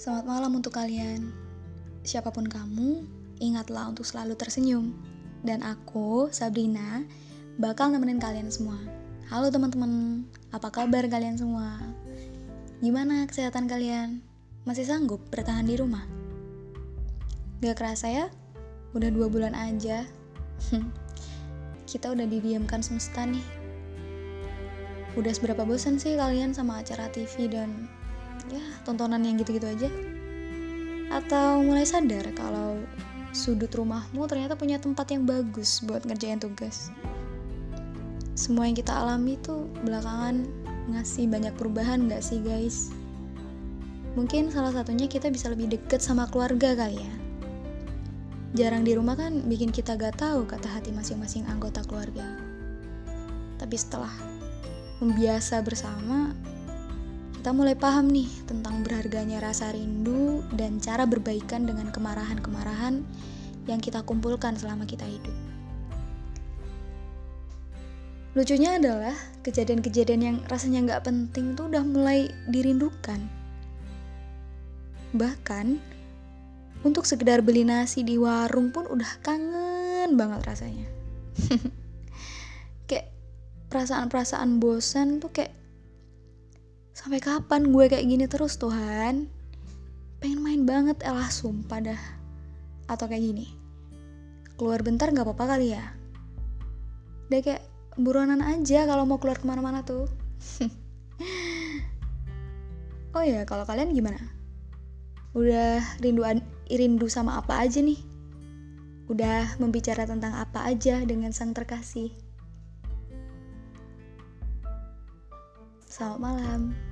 Selamat malam untuk kalian. Siapa pun kamu, ingatlah untuk selalu tersenyum. Dan aku, Sabrina, bakal nemenin kalian semua. Halo teman-teman, apa kabar kalian semua? Gimana kesehatan kalian? Masih sanggup bertahan di rumah? Gak kerasa ya? Udah dua bulan aja. Kita udah didiamkan semesta nih. Udah seberapa bosan sih kalian sama acara TV dan ya tontonan yang gitu-gitu aja? Atau mulai sadar kalau sudut rumahmu ternyata punya tempat yang bagus buat ngerjain tugas? Semua yang kita alami tuh belakangan ngasih banyak perubahan gak sih guys? Mungkin salah satunya kita bisa lebih deket sama keluarga kali ya. Jarang di rumah kan bikin kita gak tahu kata hati masing-masing anggota keluarga. Tapi setelah membiasa bersama, kita mulai paham nih tentang berharganya rasa rindu dan cara berbaikan dengan kemarahan-kemarahan yang kita kumpulkan selama kita hidup. Lucunya adalah kejadian-kejadian yang rasanya nggak penting tuh udah mulai dirindukan. Bahkan untuk sekedar beli nasi di warung pun udah kangen banget rasanya. kayak perasaan-perasaan bosan tuh kayak sampai kapan gue kayak gini terus Tuhan? Pengen main banget elah sumpah dah. Atau kayak gini. Keluar bentar gak apa-apa kali ya? Udah kayak buronan aja kalau mau keluar ke mana-mana tuh. oh ya, kalau kalian gimana? Udah rindu rindu sama apa aja nih? Udah membicara tentang apa aja dengan sang terkasih? Selamat malam.